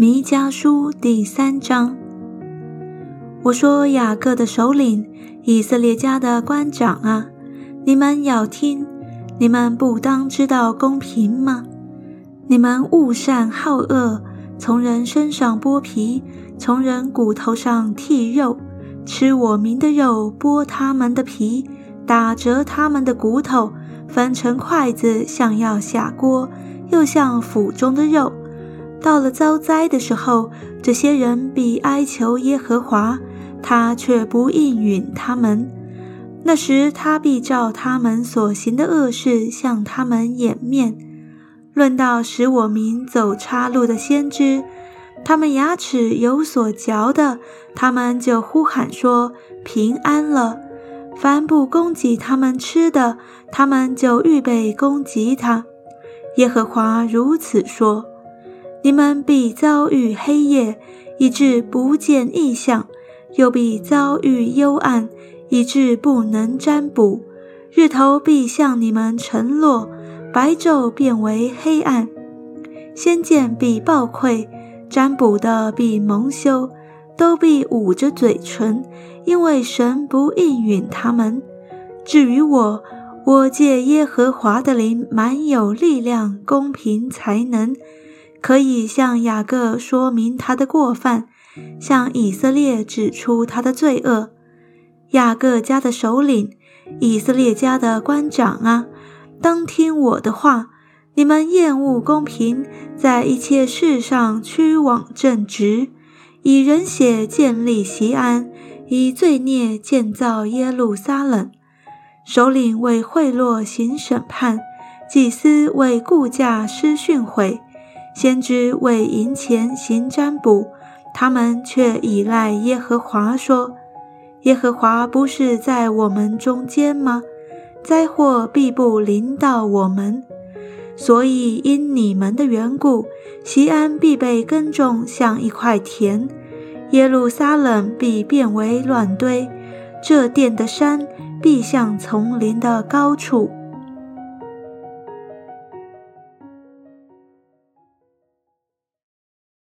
弥迦书第三章，我说雅各的首领，以色列家的官长啊，你们要听，你们不当知道公平吗？你们恶善好恶，从人身上剥皮，从人骨头上剔肉，吃我民的肉，剥他们的皮，打折他们的骨头，分成筷子，像要下锅，又像腹中的肉。到了遭灾的时候，这些人必哀求耶和华，他却不应允他们。那时他必照他们所行的恶事向他们掩面。论到使我民走岔路的先知，他们牙齿有所嚼的，他们就呼喊说平安了；凡不供给他们吃的，他们就预备攻击他。耶和华如此说。你们必遭遇黑夜，以致不见异象；又必遭遇幽暗，以致不能占卜。日头必向你们沉落，白昼变为黑暗。先见必暴溃，占卜的必蒙羞，都必捂着嘴唇，因为神不应允他们。至于我，我借耶和华的灵，满有力量、公平、才能。可以向雅各说明他的过犯，向以色列指出他的罪恶。雅各家的首领，以色列家的官长啊，当听我的话。你们厌恶公平，在一切事上屈枉正直，以人血建立西安，以罪孽建造耶路撒冷。首领为贿赂行审判，祭司为顾价施训诲。先知为银钱行占卜，他们却依赖耶和华说：“耶和华不是在我们中间吗？灾祸必不临到我们。所以因你们的缘故，西安必被耕种像一块田，耶路撒冷必变为乱堆，这殿的山必像丛林的高处。”